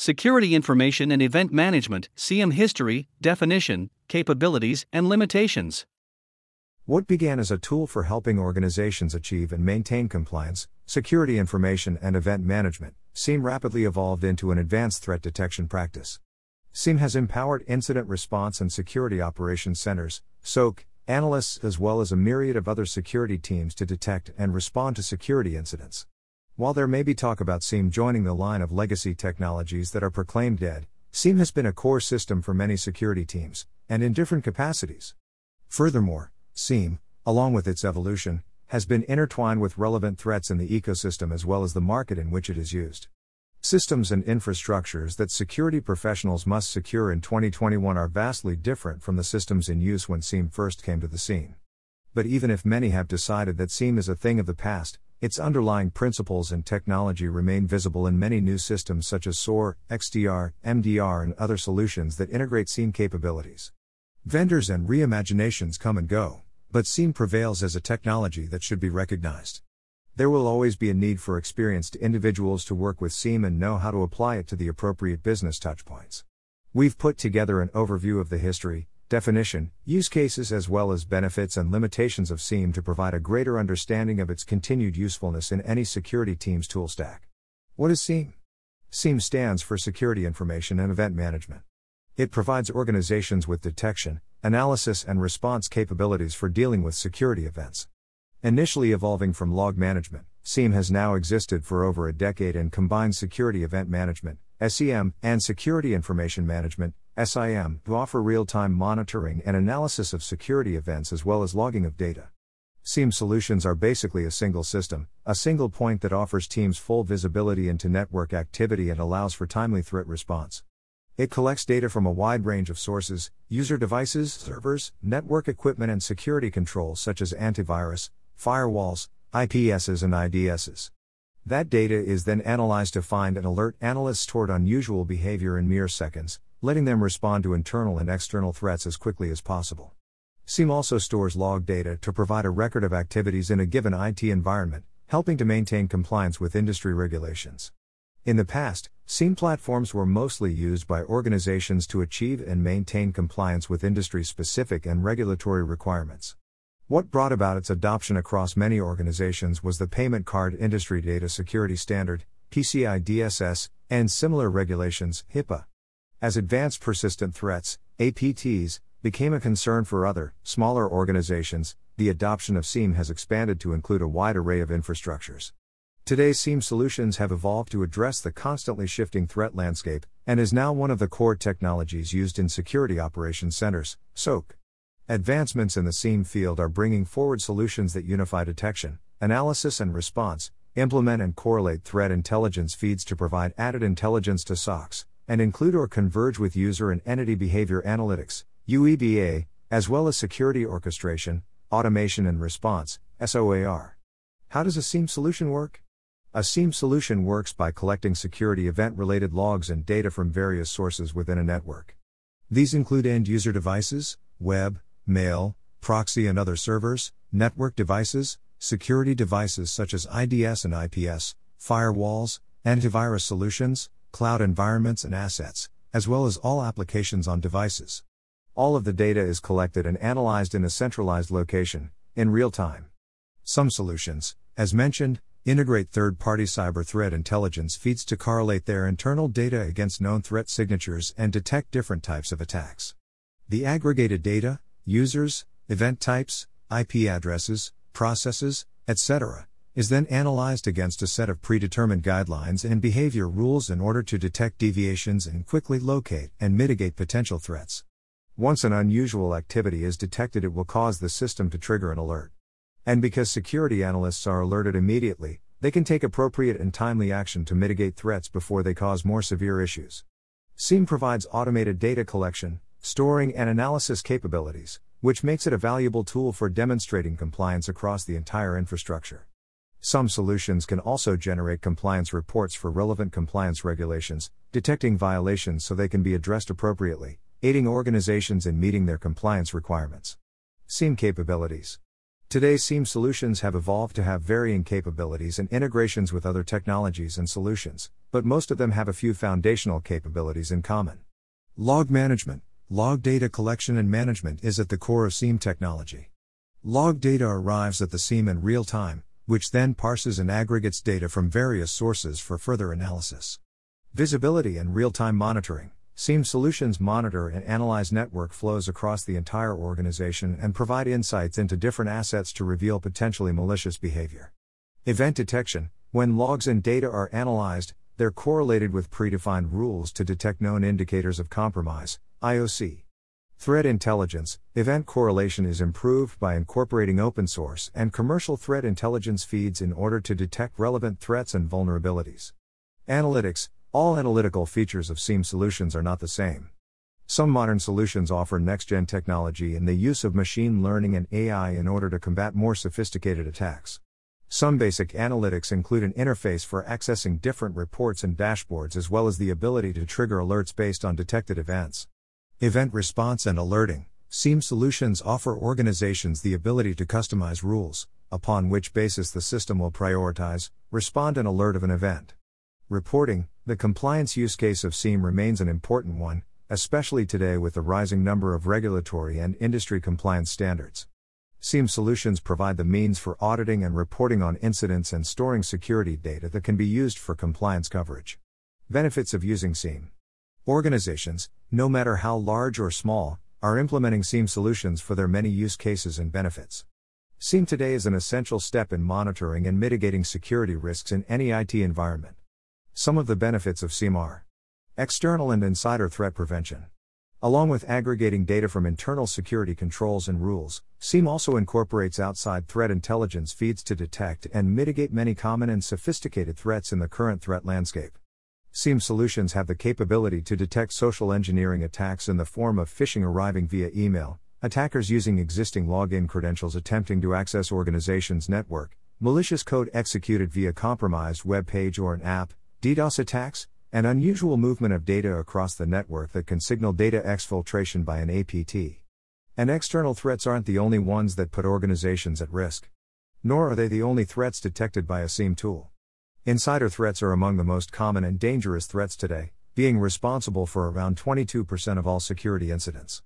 Security Information and Event Management, SIEM History, Definition, Capabilities, and Limitations. What began as a tool for helping organizations achieve and maintain compliance, security information, and event management, SIEM rapidly evolved into an advanced threat detection practice. SIEM has empowered incident response and security operations centers, SOC, analysts, as well as a myriad of other security teams to detect and respond to security incidents. While there may be talk about SIEM joining the line of legacy technologies that are proclaimed dead, SIEM has been a core system for many security teams, and in different capacities. Furthermore, SIEM, along with its evolution, has been intertwined with relevant threats in the ecosystem as well as the market in which it is used. Systems and infrastructures that security professionals must secure in 2021 are vastly different from the systems in use when SIEM first came to the scene. But even if many have decided that SIEM is a thing of the past, its underlying principles and technology remain visible in many new systems such as SOAR, XDR, MDR, and other solutions that integrate SIEM capabilities. Vendors and reimaginations come and go but SIEM prevails as a technology that should be recognized. There will always be a need for experienced individuals to work with SIEM and know how to apply it to the appropriate business touchpoints. We've put together an overview of the history, definition, use cases, as well as benefits and limitations of SIEM to provide a greater understanding of its continued usefulness in any security team's tool stack. What is SIEM? SIEM stands for Security Information and Event Management. It provides organizations with detection, analysis, and response capabilities for dealing with security events. Initially evolving from log management, SIEM has now existed for over a decade and combines security event management, SEM, and security information management, SIM, to offer real time monitoring and analysis of security events as well as logging of data. SIEM solutions are basically a single system, a single point that offers teams full visibility into network activity and allows for timely threat response. It collects data from a wide range of sources user devices, servers, network equipment, and security controls such as antivirus, firewalls, IPSs, and IDSs. That data is then analyzed to find and alert analysts toward unusual behavior in mere seconds, letting them respond to internal and external threats as quickly as possible. SIEM also stores log data to provide a record of activities in a given IT environment, helping to maintain compliance with industry regulations. In the past, SIEM platforms were mostly used by organizations to achieve and maintain compliance with industry specific and regulatory requirements. What brought about its adoption across many organizations was the Payment Card Industry Data Security Standard, PCI DSS, and similar regulations, HIPAA. As advanced persistent threats, APTs, became a concern for other, smaller organizations, the adoption of SIEM has expanded to include a wide array of infrastructures. Today's SIEM solutions have evolved to address the constantly shifting threat landscape, and is now one of the core technologies used in security operations centers, SOC. Advancements in the SIEM field are bringing forward solutions that unify detection, analysis, and response, implement and correlate threat intelligence feeds to provide added intelligence to SOCs, and include or converge with user and entity behavior analytics, UEBA, as well as security orchestration, automation, and response, SOAR. How does a SIEM solution work? A SIEM solution works by collecting security event related logs and data from various sources within a network. These include end user devices, web, mail, proxy and other servers, network devices, security devices such as IDS and IPS, firewalls, antivirus solutions, cloud environments, and assets, as well as all applications on devices. All of the data is collected and analyzed in a centralized location, in real time. Some solutions, as mentioned, integrate third party cyber threat intelligence feeds to correlate their internal data against known threat signatures and detect different types of attacks. The aggregated data, users, event types, IP addresses, processes, etc., is then analyzed against a set of predetermined guidelines and behavior rules in order to detect deviations and quickly locate and mitigate potential threats. Once an unusual activity is detected, it will cause the system to trigger an alert. And because security analysts are alerted immediately, they can take appropriate and timely action to mitigate threats before they cause more severe issues. SIEM provides automated data collection, storing, and analysis capabilities, which makes it a valuable tool for demonstrating compliance across the entire infrastructure. Some solutions can also generate compliance reports for relevant compliance regulations, detecting violations so they can be addressed appropriately, aiding organizations in meeting their compliance requirements. SIEM capabilities. Today's SIEM solutions have evolved to have varying capabilities and integrations with other technologies and solutions, but most of them have a few foundational capabilities in common. Log management, log data collection and management is at the core of SIEM technology. Log data arrives at the SIEM in real time, which then parses and aggregates data from various sources for further analysis. Visibility and real time monitoring. SIEM solutions monitor and analyze network flows across the entire organization and provide insights into different assets to reveal potentially malicious behavior. Event detection When logs and data are analyzed, they're correlated with predefined rules to detect known indicators of compromise, IOC. Threat intelligence Event correlation is improved by incorporating open source and commercial threat intelligence feeds in order to detect relevant threats and vulnerabilities. Analytics all analytical features of SIEM solutions are not the same. Some modern solutions offer next gen technology and the use of machine learning and AI in order to combat more sophisticated attacks. Some basic analytics include an interface for accessing different reports and dashboards as well as the ability to trigger alerts based on detected events. Event response and alerting SIEM solutions offer organizations the ability to customize rules, upon which basis the system will prioritize, respond, and alert of an event. Reporting The compliance use case of SIEM remains an important one, especially today with the rising number of regulatory and industry compliance standards. SIEM solutions provide the means for auditing and reporting on incidents and storing security data that can be used for compliance coverage. Benefits of using SIEM Organizations, no matter how large or small, are implementing SIEM solutions for their many use cases and benefits. SIEM today is an essential step in monitoring and mitigating security risks in any IT environment. Some of the benefits of SIEM are external and insider threat prevention. Along with aggregating data from internal security controls and rules, SIEM also incorporates outside threat intelligence feeds to detect and mitigate many common and sophisticated threats in the current threat landscape. SIEM solutions have the capability to detect social engineering attacks in the form of phishing arriving via email, attackers using existing login credentials attempting to access organizations' network, malicious code executed via compromised web page or an app, DDoS attacks, and unusual movement of data across the network that can signal data exfiltration by an APT. And external threats aren't the only ones that put organizations at risk. Nor are they the only threats detected by a SIEM tool. Insider threats are among the most common and dangerous threats today, being responsible for around 22% of all security incidents.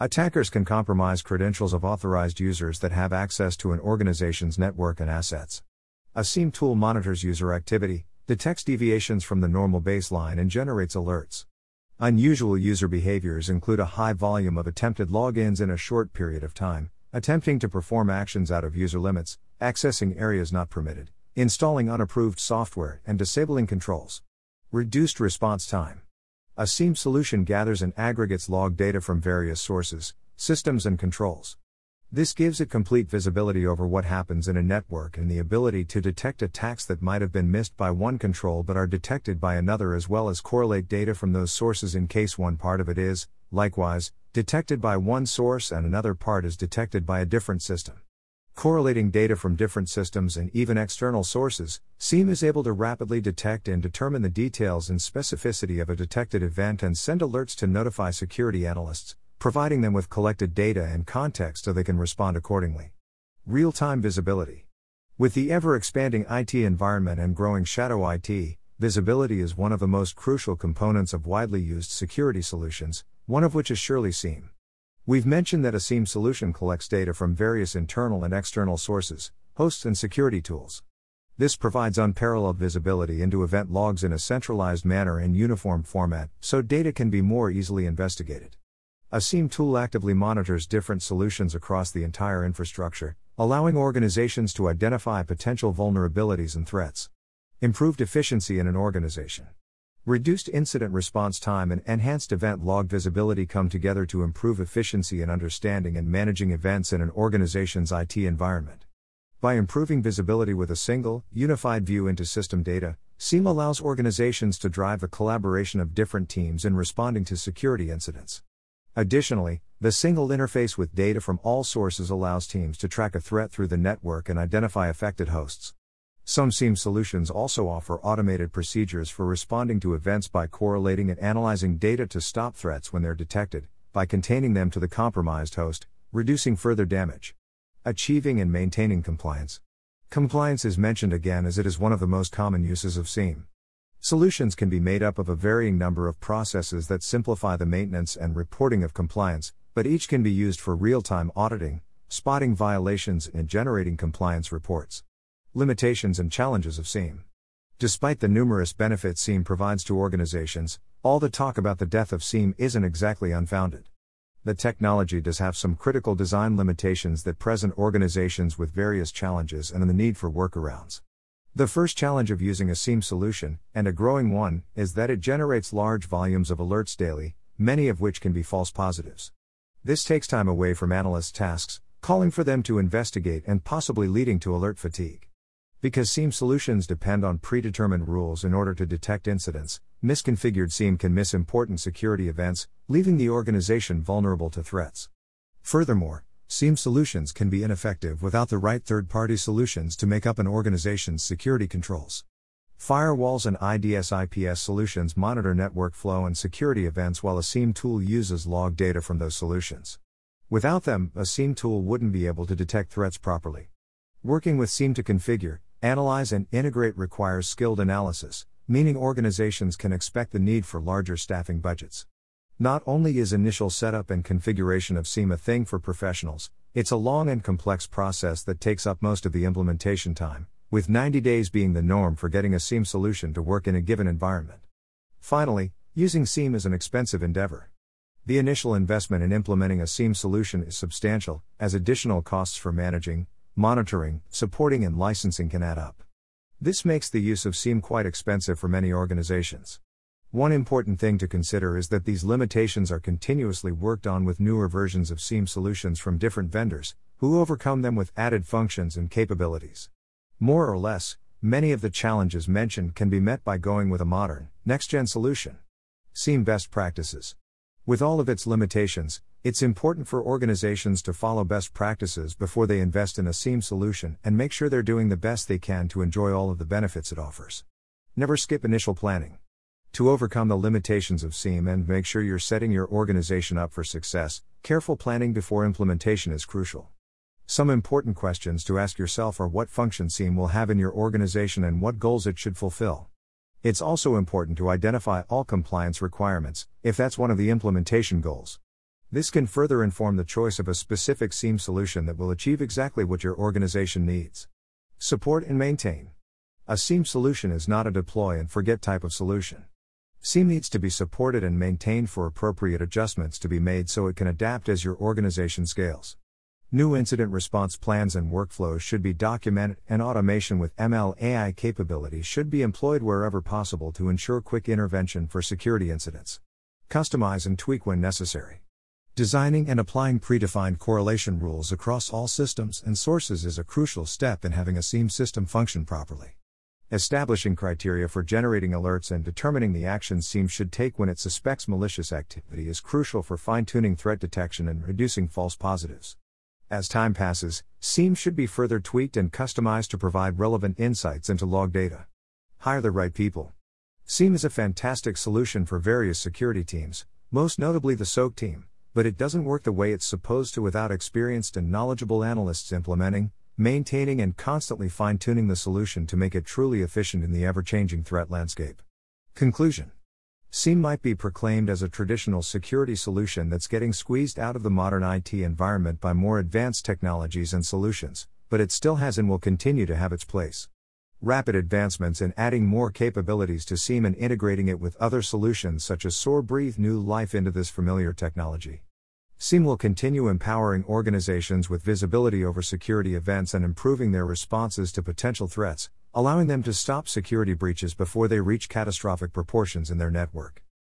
Attackers can compromise credentials of authorized users that have access to an organization's network and assets. A SIEM tool monitors user activity, detects deviations from the normal baseline and generates alerts. Unusual user behaviors include a high volume of attempted logins in a short period of time, attempting to perform actions out of user limits, accessing areas not permitted, installing unapproved software, and disabling controls. Reduced response time. A SIEM solution gathers and aggregates log data from various sources, systems, and controls. This gives it complete visibility over what happens in a network and the ability to detect attacks that might have been missed by one control but are detected by another, as well as correlate data from those sources in case one part of it is, likewise, detected by one source and another part is detected by a different system. Correlating data from different systems and even external sources, SIEM is able to rapidly detect and determine the details and specificity of a detected event and send alerts to notify security analysts, providing them with collected data and context so they can respond accordingly. Real time visibility. With the ever expanding IT environment and growing shadow IT, visibility is one of the most crucial components of widely used security solutions, one of which is surely SIEM. We've mentioned that a SIEM solution collects data from various internal and external sources, hosts, and security tools. This provides unparalleled visibility into event logs in a centralized manner and uniform format, so data can be more easily investigated. A SIEM tool actively monitors different solutions across the entire infrastructure, allowing organizations to identify potential vulnerabilities and threats. Improved efficiency in an organization. Reduced incident response time and enhanced event log visibility come together to improve efficiency in understanding and managing events in an organization's IT environment. By improving visibility with a single, unified view into system data, SIEM allows organizations to drive the collaboration of different teams in responding to security incidents. Additionally, the single interface with data from all sources allows teams to track a threat through the network and identify affected hosts. Some SIEM solutions also offer automated procedures for responding to events by correlating and analyzing data to stop threats when they're detected, by containing them to the compromised host, reducing further damage. Achieving and maintaining compliance. Compliance is mentioned again as it is one of the most common uses of SIEM. Solutions can be made up of a varying number of processes that simplify the maintenance and reporting of compliance, but each can be used for real time auditing, spotting violations, and generating compliance reports. Limitations and challenges of SIEM. Despite the numerous benefits SIEM provides to organizations, all the talk about the death of SIEM isn't exactly unfounded. The technology does have some critical design limitations that present organizations with various challenges and the need for workarounds. The first challenge of using a SIEM solution, and a growing one, is that it generates large volumes of alerts daily, many of which can be false positives. This takes time away from analysts' tasks, calling for them to investigate and possibly leading to alert fatigue. Because SIEM solutions depend on predetermined rules in order to detect incidents, misconfigured SIEM can miss important security events, leaving the organization vulnerable to threats. Furthermore, SIEM solutions can be ineffective without the right third party solutions to make up an organization's security controls. Firewalls and IDS IPS solutions monitor network flow and security events while a SIEM tool uses log data from those solutions. Without them, a SIEM tool wouldn't be able to detect threats properly. Working with SIEM to configure, Analyze and integrate requires skilled analysis, meaning organizations can expect the need for larger staffing budgets. Not only is initial setup and configuration of SIEM a thing for professionals, it's a long and complex process that takes up most of the implementation time, with 90 days being the norm for getting a SIEM solution to work in a given environment. Finally, using SIEM is an expensive endeavor. The initial investment in implementing a SIEM solution is substantial, as additional costs for managing, monitoring, supporting, and licensing can add up. This makes the use of SIEM quite expensive for many organizations. One important thing to consider is that these limitations are continuously worked on with newer versions of SIEM solutions from different vendors, who overcome them with added functions and capabilities. More or less, many of the challenges mentioned can be met by going with a modern, next gen solution. SIEM best practices. With all of its limitations, it's important for organizations to follow best practices before they invest in a SIEM solution and make sure they're doing the best they can to enjoy all of the benefits it offers. Never skip initial planning. To overcome the limitations of SIEM and make sure you're setting your organization up for success, careful planning before implementation is crucial. Some important questions to ask yourself are what function SIEM will have in your organization and what goals it should fulfill. It's also important to identify all compliance requirements, if that's one of the implementation goals. This can further inform the choice of a specific SIEM solution that will achieve exactly what your organization needs. Support and maintain. A SIEM solution is not a deploy and forget type of solution. SIEM needs to be supported and maintained for appropriate adjustments to be made so it can adapt as your organization scales. New incident response plans and workflows should be documented, and automation with ML AI capabilities should be employed wherever possible to ensure quick intervention for security incidents. Customize and tweak when necessary. Designing and applying predefined correlation rules across all systems and sources is a crucial step in having a SIEM system function properly. Establishing criteria for generating alerts and determining the actions SIEM should take when it suspects malicious activity is crucial for fine tuning threat detection and reducing false positives. As time passes, SIEM should be further tweaked and customized to provide relevant insights into log data. Hire the right people. SIEM is a fantastic solution for various security teams, most notably the SOC team, but it doesn't work the way it's supposed to without experienced and knowledgeable analysts implementing, maintaining, and constantly fine tuning the solution to make it truly efficient in the ever changing threat landscape. Conclusion SIEM might be proclaimed as a traditional security solution that's getting squeezed out of the modern IT environment by more advanced technologies and solutions, but it still has and will continue to have its place. Rapid advancements in adding more capabilities to SIEM and integrating it with other solutions such as SOAR breathe new life into this familiar technology. SIEM will continue empowering organizations with visibility over security events and improving their responses to potential threats, allowing them to stop security breaches before they reach catastrophic proportions in their network.